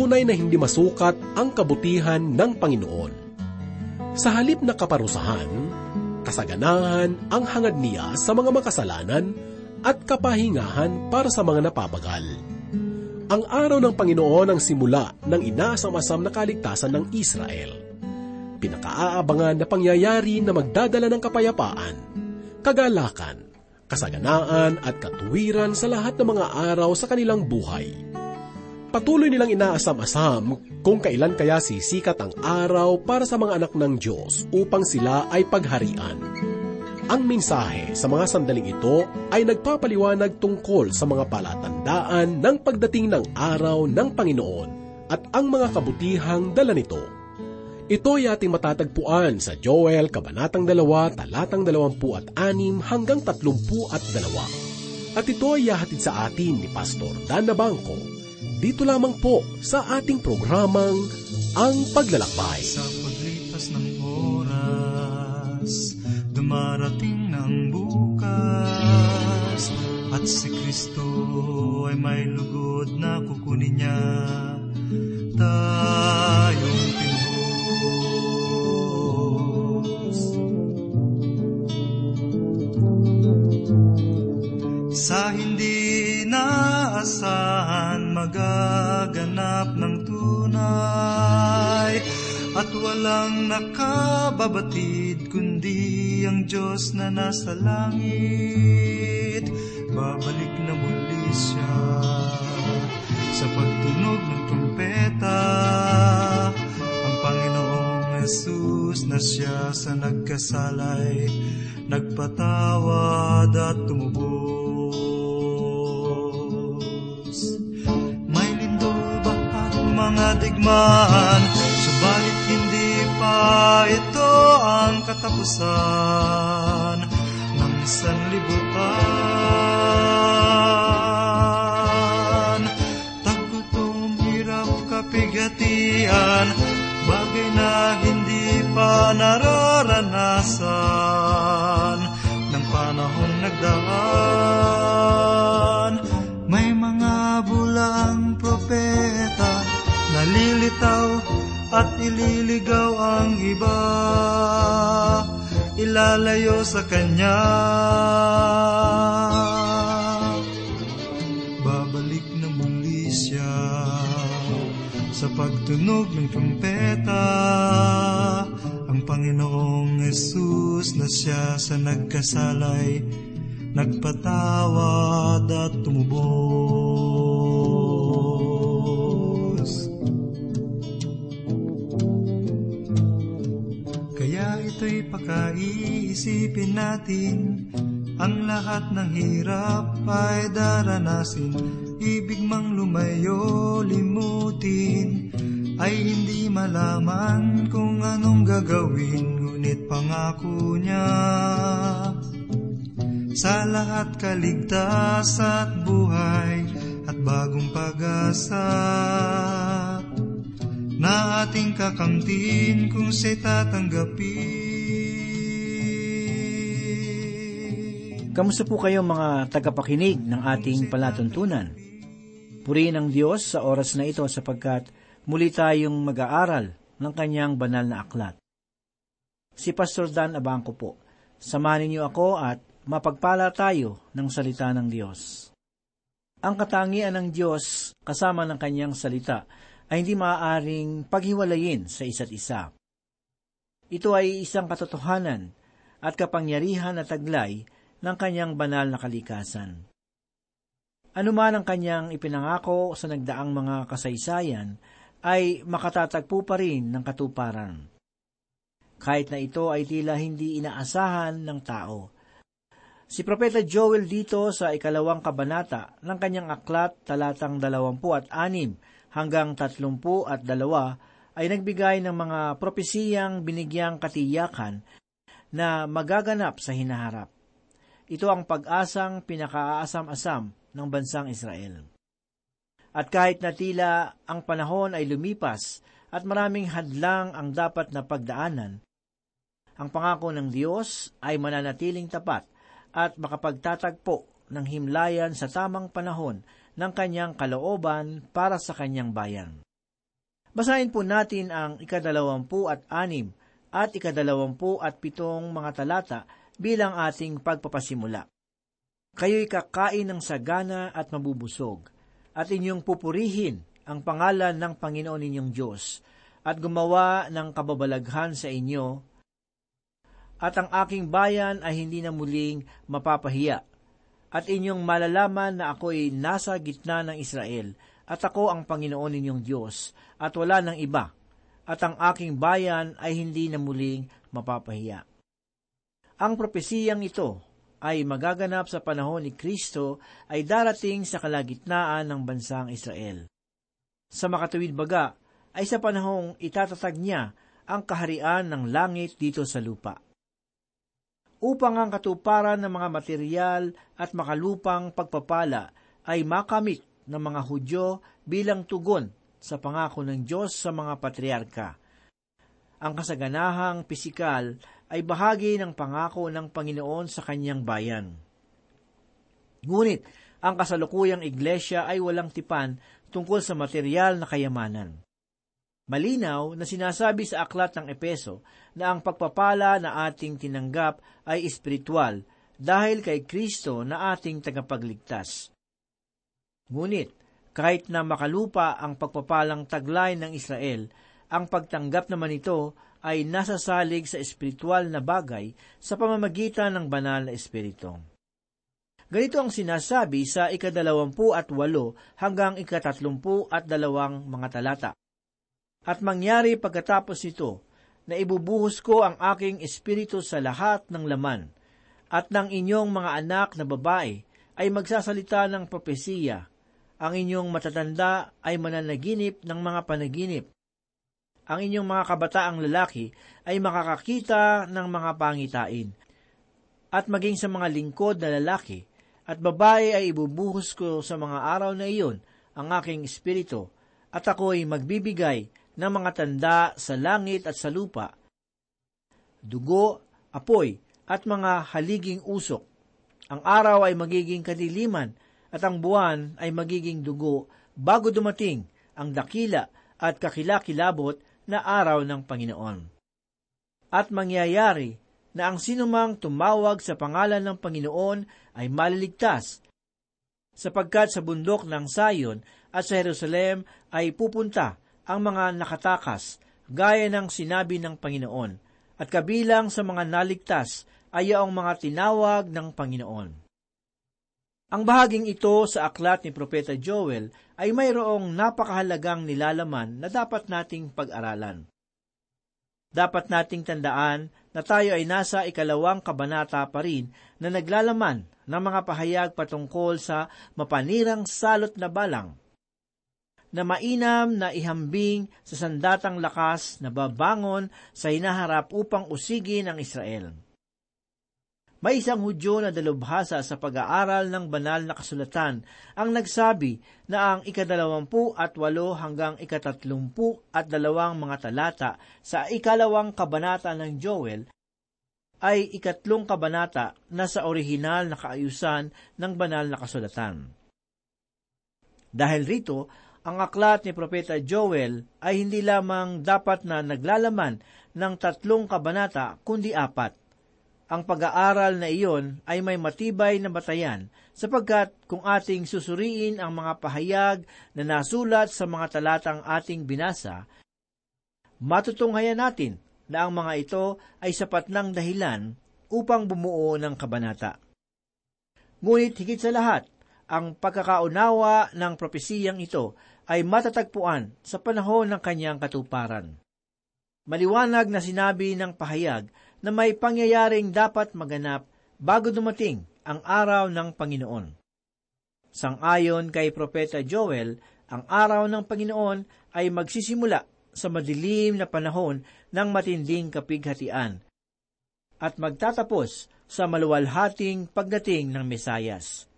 tunay na hindi masukat ang kabutihan ng Panginoon. Sa halip na kaparusahan, kasaganahan ang hangad niya sa mga makasalanan at kapahingahan para sa mga napabagal. Ang araw ng Panginoon ang simula ng inaasam-asam na kaligtasan ng Israel. Pinakaaabangan na pangyayari na magdadala ng kapayapaan, kagalakan, kasaganaan at katuwiran sa lahat ng mga araw sa kanilang buhay. Patuloy nilang inaasam-asam kung kailan kaya sisikat ang araw para sa mga anak ng Diyos upang sila ay pagharian. Ang mensahe sa mga sandaling ito ay nagpapaliwanag tungkol sa mga palatandaan ng pagdating ng araw ng Panginoon at ang mga kabutihang dala nito. Ito ay ating matatagpuan sa Joel Kabanatang 2, talatang 26 hanggang 32. At ito ay yahatid sa atin ni Pastor Dan Bangko dito lamang po sa ating programang Ang Paglalakbay. Sa paglipas ng oras, dumarating ng bukas, at si Kristo ay may lugod na kukunin niya tayong pinuhos. Sa hindi naasahan magaganap ng tunay. At walang nakababatid kundi ang Diyos na nasa langit. Babalik na muli siya sa pagtunog ng trumpeta Ang Panginoong Jesus na siya sa nagkasalay Nagpatawad at tumubos digmaan Subalit hindi pa ito ang katapusan Ng sanlibutan Tagutom, hirap, kapigatian Bagay na hindi pa nararanasan Nalilitaw at ililigaw ang iba. Ilalayo sa Kanya. Babalik na muli siya Sa pagtunog ng trumpeta. Ang Panginoong Yesus na siya sa nagkasalay Nagpatawad at tumubos pakaiisipin natin Ang lahat ng hirap ay daranasin. Ibig mang lumayo, limutin. Ay hindi malaman kung anong gagawin Ngunit pangako niya. Sa lahat kaligtas at buhay At bagong pag-asa na ating kakamtin kung siya'y tatanggapin. Kamusta po kayo mga tagapakinig ng ating palatuntunan? Purihin ang Diyos sa oras na ito sapagkat muli tayong mag-aaral ng kanyang banal na aklat. Si Pastor Dan Abangco po. Samahan niyo ako at mapagpala tayo ng salita ng Diyos. Ang katangian ng Diyos kasama ng kanyang salita ay hindi maaaring paghiwalayin sa isa't isa. Ito ay isang katotohanan at kapangyarihan na taglay ng kanyang banal na kalikasan. Ano man ang kanyang ipinangako sa nagdaang mga kasaysayan ay makatatagpo pa rin ng katuparan. Kahit na ito ay tila hindi inaasahan ng tao. Si Propeta Joel dito sa ikalawang kabanata ng kanyang aklat talatang dalawampu at anim hanggang tatlumpu at dalawa ay nagbigay ng mga propesiyang binigyang katiyakan na magaganap sa hinaharap. Ito ang pag-asang pinakaaasam-asam ng bansang Israel. At kahit na tila ang panahon ay lumipas at maraming hadlang ang dapat na pagdaanan, ang pangako ng Diyos ay mananatiling tapat at makapagtatagpo ng himlayan sa tamang panahon ng kanyang kalooban para sa kanyang bayan. Basahin po natin ang ikadalawampu at anim at ikadalawampu at pitong mga talata bilang ating pagpapasimula. Kayo'y kakain ng sagana at mabubusog, at inyong pupurihin ang pangalan ng Panginoon ninyong Diyos, at gumawa ng kababalaghan sa inyo, at ang aking bayan ay hindi na muling mapapahiya. At inyong malalaman na ako'y nasa gitna ng Israel, at ako ang Panginoon ninyong Diyos, at wala ng iba, at ang aking bayan ay hindi na muling mapapahiya. Ang propesiyang ito ay magaganap sa panahon ni Kristo ay darating sa kalagitnaan ng bansang Israel. Sa makatuwid baga, ay sa panahong itatatag niya ang kaharian ng langit dito sa lupa. Upang ang katuparan ng mga material at makalupang pagpapala ay makamit ng mga Hudyo bilang tugon sa pangako ng Diyos sa mga patriarka. Ang kasaganahang pisikal ay bahagi ng pangako ng Panginoon sa kanyang bayan. Ngunit, ang kasalukuyang iglesia ay walang tipan tungkol sa material na kayamanan. Malinaw na sinasabi sa aklat ng Epeso na ang pagpapala na ating tinanggap ay espiritual dahil kay Kristo na ating tagapagligtas. Ngunit, kahit na makalupa ang pagpapalang taglay ng Israel, ang pagtanggap naman ito ay nasasalig sa espiritual na bagay sa pamamagitan ng banal na espiritu. Ganito ang sinasabi sa ikadalawampu at walo hanggang ikatatlumpu at dalawang mga talata. At mangyari pagkatapos nito, na ibubuhos ko ang aking espiritu sa lahat ng laman, at ng inyong mga anak na babae ay magsasalita ng propesiya, ang inyong matatanda ay mananaginip ng mga panaginip. Ang inyong mga kabataang lalaki ay makakakita ng mga pangitain. At maging sa mga lingkod na lalaki at babae ay ibubuhos ko sa mga araw na iyon ang aking espiritu, at ako'y magbibigay ng mga tanda sa langit at sa lupa, dugo, apoy, at mga haliging usok. Ang araw ay magiging kadiliman at ang buwan ay magiging dugo bago dumating ang dakila at kakilakilabot na araw ng Panginoon. At mangyayari na ang sinumang tumawag sa pangalan ng Panginoon ay maliligtas, sapagkat sa bundok ng Sayon at sa Jerusalem ay pupunta ang mga nakatakas, gaya ng sinabi ng Panginoon, at kabilang sa mga naligtas ay ang mga tinawag ng Panginoon. Ang bahaging ito sa aklat ni Propeta Joel ay mayroong napakahalagang nilalaman na dapat nating pag-aralan. Dapat nating tandaan na tayo ay nasa ikalawang kabanata pa rin na naglalaman ng mga pahayag patungkol sa mapanirang salot na balang na mainam na ihambing sa sandatang lakas na babangon sa hinaharap upang usigin ang Israel. May isang Hudyo na dalubhasa sa pag-aaral ng banal na kasulatan ang nagsabi na ang ikadalawampu at walo hanggang ikatatlumpu at dalawang mga talata sa ikalawang kabanata ng Joel ay ikatlong kabanata na sa orihinal na kaayusan ng banal na kasulatan. Dahil rito, ang aklat ni Propeta Joel ay hindi lamang dapat na naglalaman ng tatlong kabanata kundi apat ang pag-aaral na iyon ay may matibay na batayan sapagkat kung ating susuriin ang mga pahayag na nasulat sa mga talatang ating binasa, matutunghayan natin na ang mga ito ay sapat ng dahilan upang bumuo ng kabanata. Ngunit higit sa lahat, ang pagkakaunawa ng propesiyang ito ay matatagpuan sa panahon ng kanyang katuparan. Maliwanag na sinabi ng pahayag na may pangyayaring dapat maganap bago dumating ang araw ng Panginoon. Sangayon kay Propeta Joel, ang araw ng Panginoon ay magsisimula sa madilim na panahon ng matinding kapighatian at magtatapos sa maluwalhating pagdating ng Mesayas.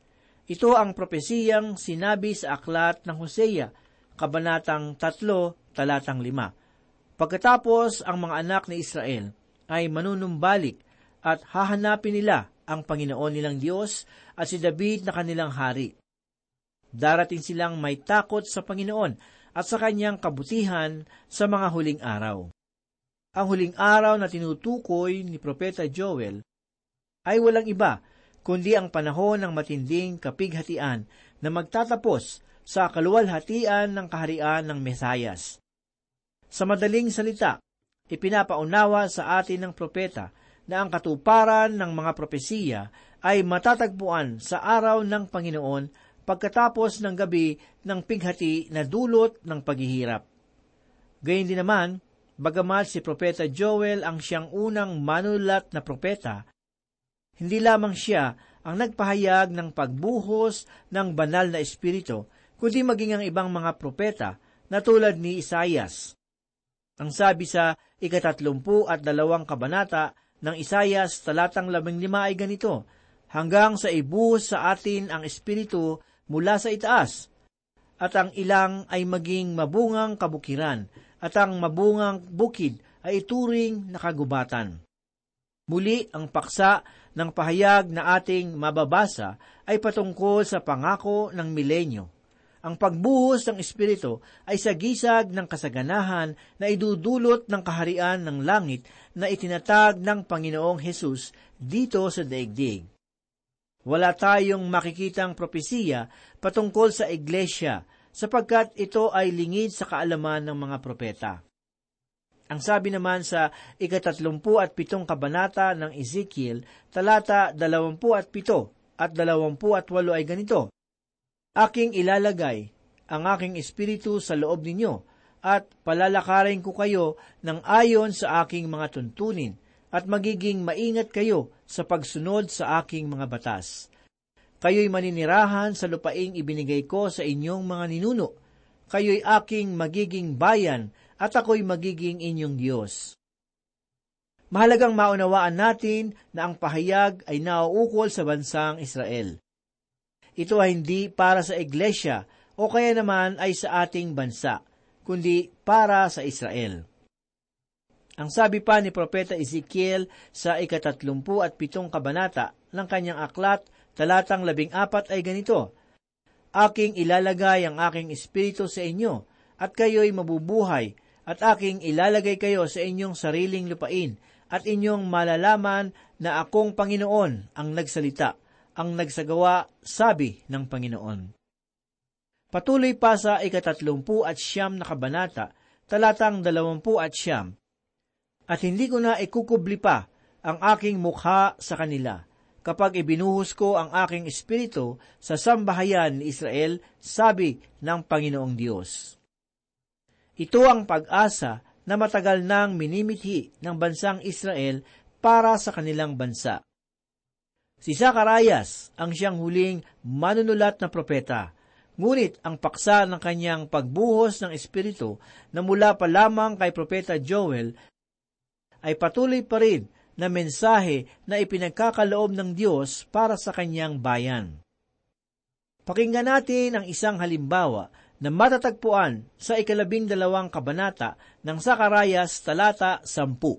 Ito ang propesiyang sinabi sa aklat ng Hosea, Kabanatang 3, Talatang 5. Pagkatapos ang mga anak ni Israel ay manunumbalik at hahanapin nila ang Panginoon nilang Diyos at si David na kanilang hari. Darating silang may takot sa Panginoon at sa kanyang kabutihan sa mga huling araw. Ang huling araw na tinutukoy ni Propeta Joel ay walang iba kundi ang panahon ng matinding kapighatian na magtatapos sa kaluwalhatian ng kaharian ng Mesayas. Sa madaling salita, ipinapaunawa sa atin ng propeta na ang katuparan ng mga propesiya ay matatagpuan sa araw ng Panginoon pagkatapos ng gabi ng pighati na dulot ng paghihirap. Gayun din naman, bagamat si Propeta Joel ang siyang unang manulat na propeta, hindi lamang siya ang nagpahayag ng pagbuhos ng banal na espiritu, kundi maging ang ibang mga propeta na tulad ni Isayas. Ang sabi sa ikatatlumpu at dalawang kabanata ng Isayas talatang labing lima ay ganito, hanggang sa ibuhos sa atin ang espiritu mula sa itaas, at ang ilang ay maging mabungang kabukiran, at ang mabungang bukid ay ituring na kagubatan. Muli, ang paksa ng pahayag na ating mababasa ay patungkol sa pangako ng milenyo. Ang pagbuhos ng Espiritu ay sa gisag ng kasaganahan na idudulot ng kaharian ng langit na itinatag ng Panginoong Hesus dito sa daigdig. Wala tayong makikitang propesiya patungkol sa iglesia sapagkat ito ay lingid sa kaalaman ng mga propeta. Ang sabi naman sa ikatatlumpu at pitong kabanata ng Ezekiel, talata dalawampu at pito at dalawampu at walo ay ganito, Aking ilalagay ang aking espiritu sa loob ninyo at palalakarin ko kayo ng ayon sa aking mga tuntunin at magiging maingat kayo sa pagsunod sa aking mga batas. Kayo'y maninirahan sa lupaing ibinigay ko sa inyong mga ninuno. Kayo'y aking magiging bayan at ako'y magiging inyong Diyos. Mahalagang maunawaan natin na ang pahayag ay nauukol sa bansang Israel. Ito ay hindi para sa iglesia o kaya naman ay sa ating bansa, kundi para sa Israel. Ang sabi pa ni Propeta Ezekiel sa ikatatlumpu at pitong kabanata ng kanyang aklat, talatang labing apat ay ganito, Aking ilalagay ang aking espiritu sa inyo, at kayo'y mabubuhay, at aking ilalagay kayo sa inyong sariling lupain, at inyong malalaman na akong Panginoon ang nagsalita, ang nagsagawa, sabi ng Panginoon. Patuloy pa sa ikatatlumpu at siyam na kabanata, talatang dalawampu at siyam, at hindi ko na ikukubli pa ang aking mukha sa kanila kapag ibinuhos ko ang aking espiritu sa sambahayan ni Israel, sabi ng Panginoong Diyos. Ito ang pag-asa na matagal nang minimithi ng bansang Israel para sa kanilang bansa. Si Zacarias ang siyang huling manunulat na propeta, ngunit ang paksa ng kanyang pagbuhos ng Espiritu na mula pa lamang kay Propeta Joel ay patuloy pa rin na mensahe na ipinagkakaloob ng Diyos para sa kanyang bayan. Pakinggan natin ang isang halimbawa na matatagpuan sa ikalabing dalawang kabanata ng Sakarayas talata sampu.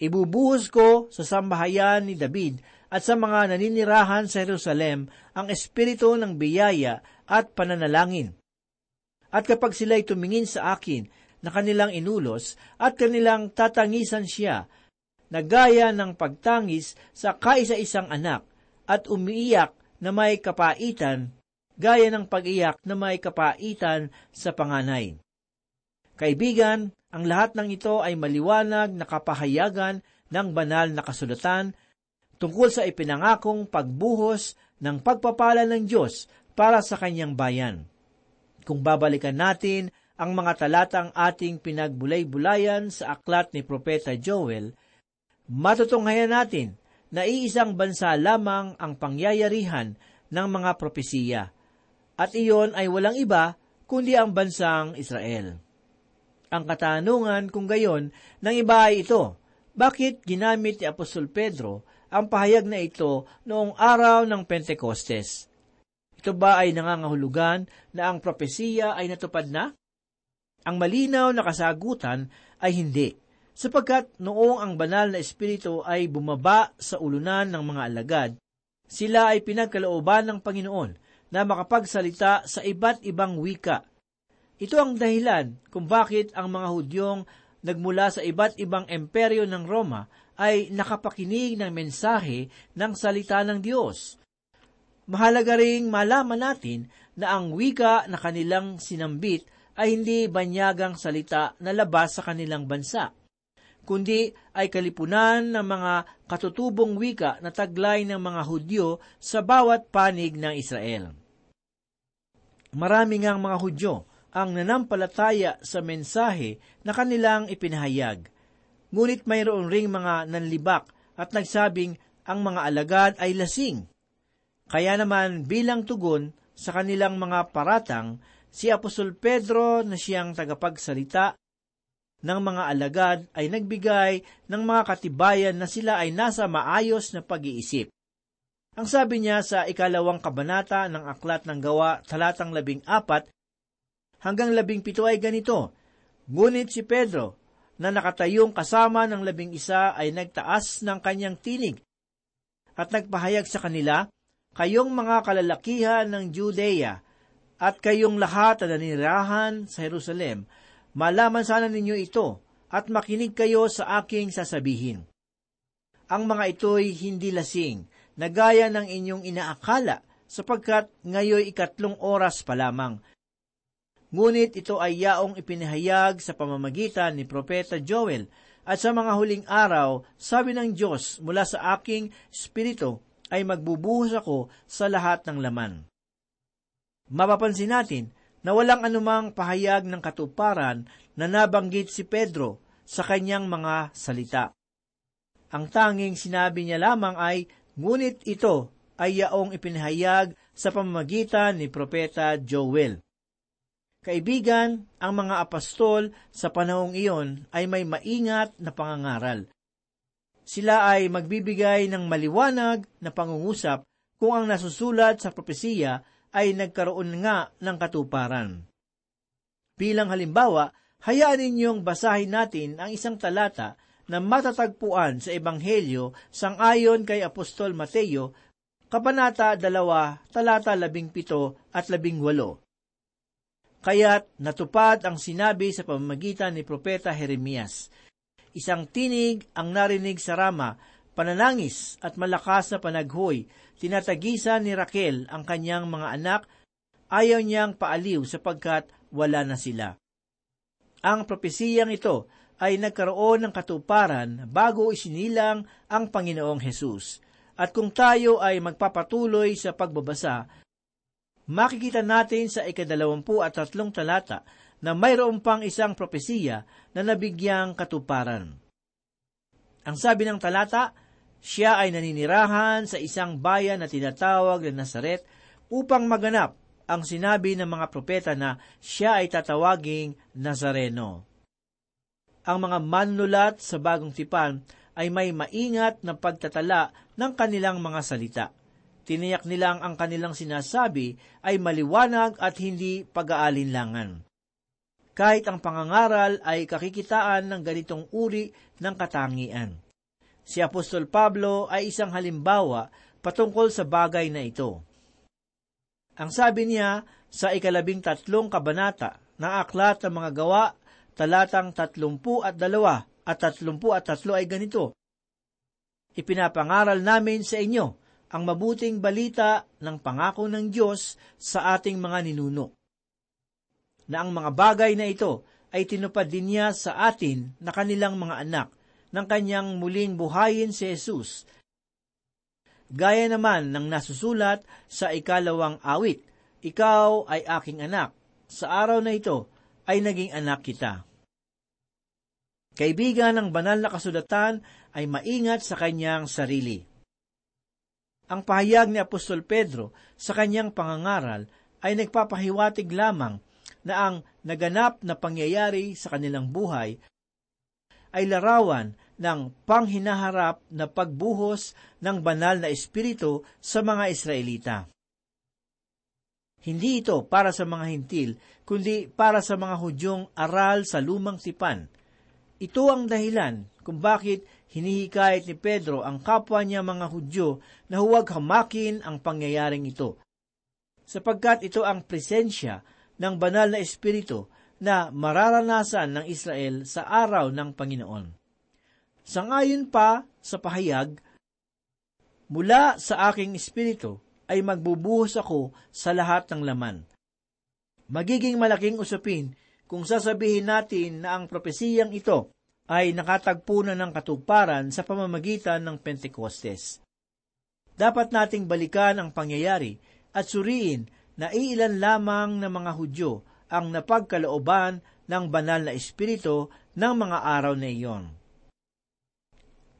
Ibubuhos ko sa sambahayan ni David at sa mga naninirahan sa Jerusalem ang espiritu ng biyaya at pananalangin. At kapag sila'y tumingin sa akin na kanilang inulos at kanilang tatangisan siya, na gaya ng pagtangis sa kaisa-isang anak at umiiyak na may kapaitan, gaya ng pag-iyak na may kapaitan sa panganay. Kaibigan, ang lahat ng ito ay maliwanag na kapahayagan ng banal na kasulatan tungkol sa ipinangakong pagbuhos ng pagpapala ng Diyos para sa kanyang bayan. Kung babalikan natin ang mga talatang ating pinagbulay-bulayan sa aklat ni Propeta Joel, matutunghayan natin na iisang bansa lamang ang pangyayarihan ng mga propesiya, at iyon ay walang iba kundi ang bansang Israel. Ang katanungan kung gayon ng iba ay ito, bakit ginamit ni Apostol Pedro ang pahayag na ito noong araw ng Pentecostes? Ito ba ay nangangahulugan na ang propesiya ay natupad na? Ang malinaw na kasagutan ay hindi, sapagkat noong ang banal na espiritu ay bumaba sa ulunan ng mga alagad, sila ay pinagkalooban ng Panginoon na makapagsalita sa iba't ibang wika. Ito ang dahilan kung bakit ang mga Hudyong nagmula sa iba't ibang emperyo ng Roma ay nakapakinig ng mensahe ng salita ng Diyos. Mahalaga ring malaman natin na ang wika na kanilang sinambit ay hindi banyagang salita na labas sa kanilang bansa, kundi ay kalipunan ng mga katutubong wika na taglay ng mga Hudyo sa bawat panig ng Israel. Marami ngang mga Hudyo ang nanampalataya sa mensahe na kanilang ipinahayag. Ngunit mayroon ring mga nanlibak at nagsabing ang mga alagad ay lasing. Kaya naman bilang tugon sa kanilang mga paratang, si Apostol Pedro na siyang tagapagsalita ng mga alagad ay nagbigay ng mga katibayan na sila ay nasa maayos na pag-iisip. Ang sabi niya sa ikalawang kabanata ng Aklat ng Gawa, talatang labing apat, hanggang labing pito ay ganito, Ngunit si Pedro, na nakatayong kasama ng labing isa ay nagtaas ng kanyang tinig at nagpahayag sa kanila, Kayong mga kalalakihan ng Judea at kayong lahat na nanirahan sa Jerusalem, malaman sana ninyo ito at makinig kayo sa aking sasabihin. Ang mga ito'y hindi lasing, na gaya ng inyong inaakala, sapagkat ngayoy ikatlong oras pa lamang – Ngunit ito ay yaong ipinahayag sa pamamagitan ni Propeta Joel at sa mga huling araw, sabi ng Diyos mula sa aking spirito ay magbubuhos ako sa lahat ng laman. Mapapansin natin na walang anumang pahayag ng katuparan na nabanggit si Pedro sa kanyang mga salita. Ang tanging sinabi niya lamang ay, ngunit ito ay yaong ipinahayag sa pamamagitan ni Propeta Joel. Kaibigan, ang mga apostol sa panahong iyon ay may maingat na pangangaral. Sila ay magbibigay ng maliwanag na pangungusap kung ang nasusulat sa propesiya ay nagkaroon nga ng katuparan. Bilang halimbawa, hayaan ninyong basahin natin ang isang talata na matatagpuan sa Ebanghelyo sang ayon kay Apostol Mateo, Kabanata 2, talata 17 at 18. Kaya't natupad ang sinabi sa pamamagitan ni Propeta Jeremias. Isang tinig ang narinig sa Rama, pananangis at malakas na panaghoy, tinatagisan ni Raquel ang kanyang mga anak, ayaw niyang paaliw sapagkat wala na sila. Ang propesiyang ito ay nagkaroon ng katuparan bago isinilang ang Panginoong Hesus. At kung tayo ay magpapatuloy sa pagbabasa, makikita natin sa ikadalawampu at tatlong talata na mayroon pang isang propesiya na nabigyang katuparan. Ang sabi ng talata, siya ay naninirahan sa isang bayan na tinatawag na Nazaret upang maganap ang sinabi ng mga propeta na siya ay tatawaging Nazareno. Ang mga manulat sa bagong tipan ay may maingat na pagtatala ng kanilang mga salita – Tiniyak nilang ang kanilang sinasabi ay maliwanag at hindi pag-aalinlangan. Kahit ang pangangaral ay kakikitaan ng ganitong uri ng katangian. Si Apostol Pablo ay isang halimbawa patungkol sa bagay na ito. Ang sabi niya sa ikalabing tatlong kabanata ng Aklat ng mga Gawa, talatang tatlumpu at dalawa at tatlumpu at tatlo ay ganito, Ipinapangaral namin sa inyo ang mabuting balita ng pangako ng Diyos sa ating mga ninuno. Na ang mga bagay na ito ay tinupad din niya sa atin na kanilang mga anak ng kanyang muling buhayin si Jesus. Gaya naman ng nasusulat sa ikalawang awit, Ikaw ay aking anak, sa araw na ito ay naging anak kita. Kaibigan ng banal na kasulatan ay maingat sa kanyang sarili. Ang pahayag ni Apostol Pedro sa kanyang pangangaral ay nagpapahiwatig lamang na ang naganap na pangyayari sa kanilang buhay ay larawan ng panghinaharap na pagbuhos ng banal na espiritu sa mga Israelita. Hindi ito para sa mga hintil, kundi para sa mga Hudyong aral sa lumang tipan. Ito ang dahilan kung bakit hinihikayat ni Pedro ang kapwa niya mga Hudyo na huwag hamakin ang pangyayaring ito, sapagkat ito ang presensya ng banal na espiritu na mararanasan ng Israel sa araw ng Panginoon. Sangayon pa sa pahayag, mula sa aking espiritu ay magbubuhos ako sa lahat ng laman. Magiging malaking usapin kung sasabihin natin na ang propesiyang ito ay nakatagpo na ng katuparan sa pamamagitan ng Pentecostes. Dapat nating balikan ang pangyayari at suriin na iilan lamang ng mga Hudyo ang napagkalooban ng banal na espiritu ng mga araw na iyon.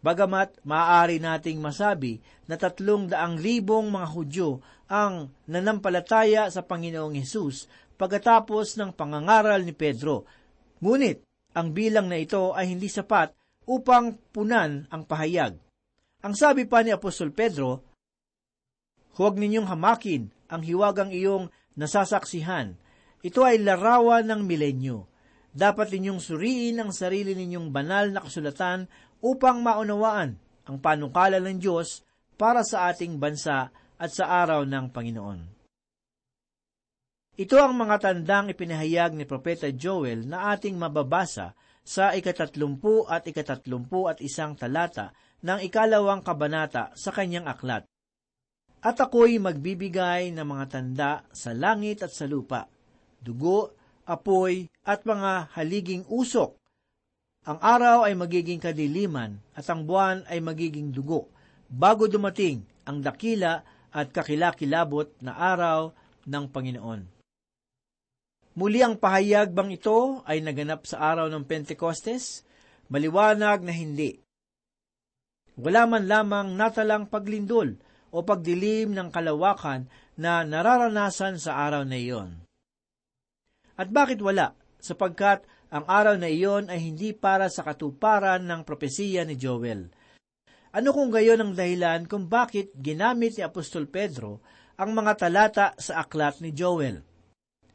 Bagamat maaari nating masabi na tatlong daang libong mga Hudyo ang nanampalataya sa Panginoong Hesus pagkatapos ng pangangaral ni Pedro, ngunit ang bilang na ito ay hindi sapat upang punan ang pahayag. Ang sabi pa ni Apostol Pedro, Huwag ninyong hamakin ang hiwagang iyong nasasaksihan. Ito ay larawan ng milenyo. Dapat ninyong suriin ang sarili ninyong banal na kasulatan upang maunawaan ang panukala ng Diyos para sa ating bansa at sa araw ng Panginoon. Ito ang mga tandang ipinahayag ni Propeta Joel na ating mababasa sa ikatatlumpu at ikatatlumpu at isang talata ng ikalawang kabanata sa kanyang aklat. At ako'y magbibigay ng mga tanda sa langit at sa lupa, dugo, apoy, at mga haliging usok. Ang araw ay magiging kadiliman at ang buwan ay magiging dugo, bago dumating ang dakila at kakilakilabot na araw ng Panginoon. Muli ang pahayag bang ito ay naganap sa araw ng Pentecostes? Maliwanag na hindi. Wala man lamang natalang paglindol o pagdilim ng kalawakan na nararanasan sa araw na iyon. At bakit wala? Sapagkat ang araw na iyon ay hindi para sa katuparan ng propesiya ni Joel. Ano kung gayon ang dahilan kung bakit ginamit ni Apostol Pedro ang mga talata sa aklat ni Joel?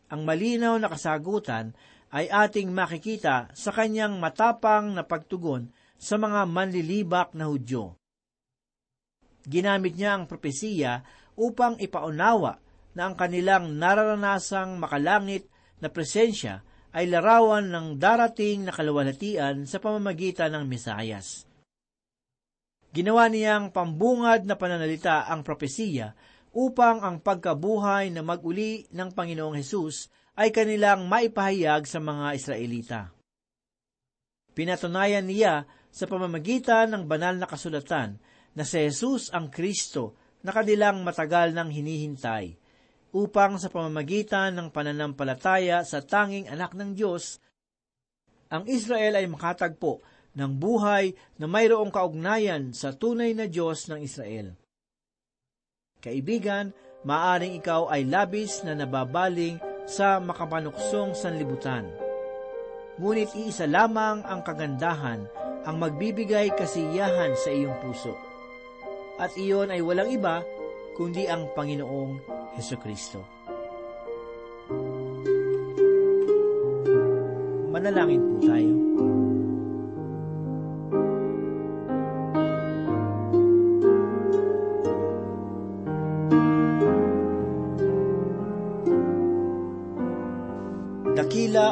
Ang malinaw na kasagutan ay ating makikita sa kanyang matapang na pagtugon sa mga manlilibak na Hudyo. Ginamit niya ang propesiya upang ipaunawa na ang kanilang nararanasang makalangit na presensya ay larawan ng darating na kalawalatian sa pamamagitan ng Mesayas. Ginawa niyang pambungad na pananalita ang propesiya upang ang pagkabuhay na maguli ng Panginoong Hesus ay kanilang maipahayag sa mga Israelita. Pinatunayan niya sa pamamagitan ng banal na kasulatan na si Jesus ang Kristo na kanilang matagal nang hinihintay, upang sa pamamagitan ng pananampalataya sa tanging anak ng Diyos, ang Israel ay makatagpo ng buhay na mayroong kaugnayan sa tunay na Diyos ng Israel. Kaibigan, maaring ikaw ay labis na nababaling sa makapanuksong sanlibutan. Ngunit iisa lamang ang kagandahan ang magbibigay kasiyahan sa iyong puso at iyon ay walang iba kundi ang Panginoong Heso Kristo. Manalangin po tayo.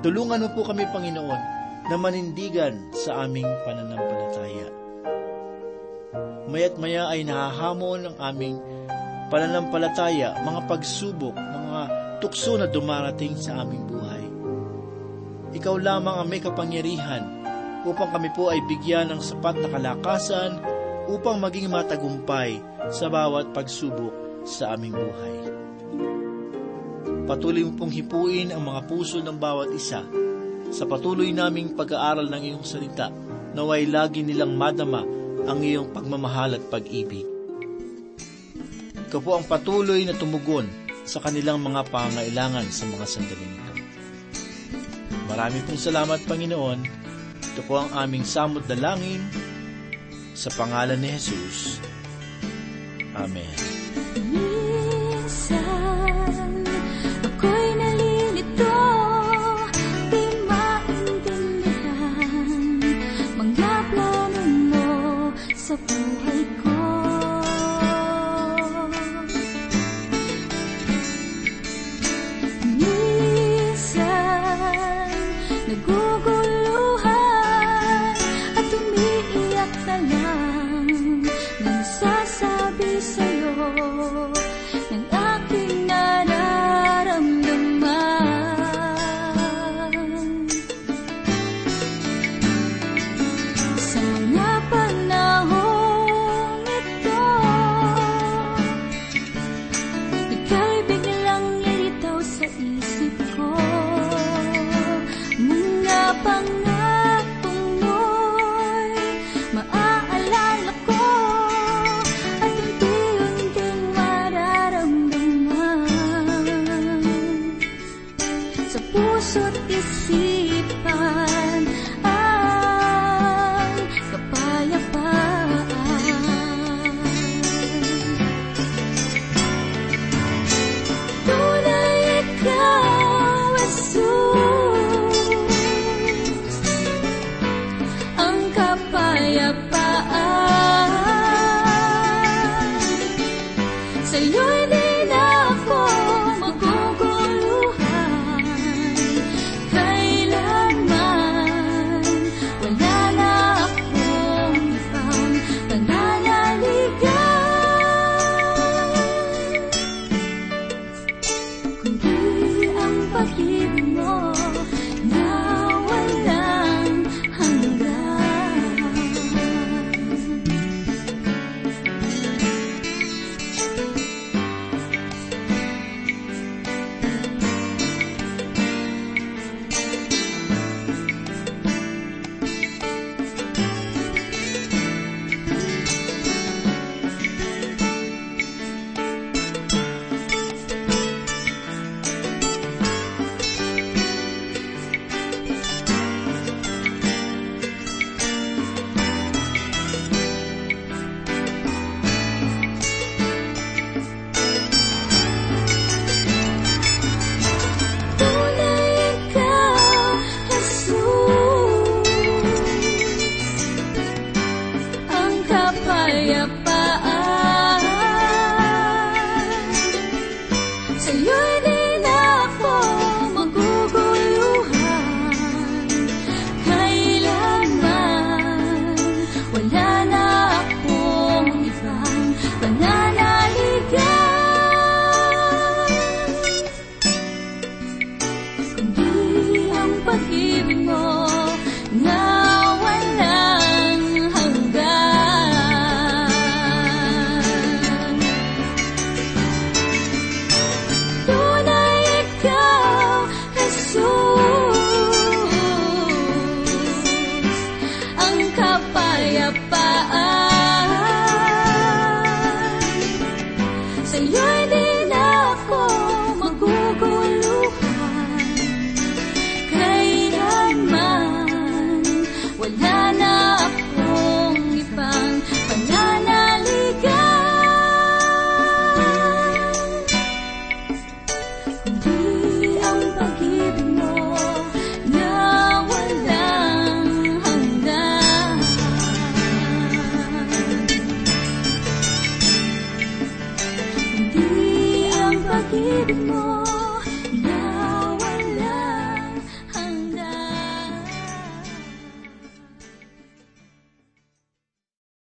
Tulungan mo po kami, Panginoon, na manindigan sa aming pananampalataya maya't maya ay nahahamon ang aming pananampalataya, mga pagsubok, mga tukso na dumarating sa aming buhay. Ikaw lamang ang may kapangyarihan upang kami po ay bigyan ng sapat na kalakasan upang maging matagumpay sa bawat pagsubok sa aming buhay. Patuloy mo pong hipuin ang mga puso ng bawat isa sa patuloy naming pag-aaral ng iyong salita naway lagi nilang madama ang iyong pagmamahal at pag-ibig. Ikaw po ang patuloy na tumugon sa kanilang mga pangailangan sa mga sandaling ito. Marami pong salamat, Panginoon. Ito po ang aming samot dalangin sa pangalan ni Jesus. Amen. Lang nang sasabi sa'yo. Ng up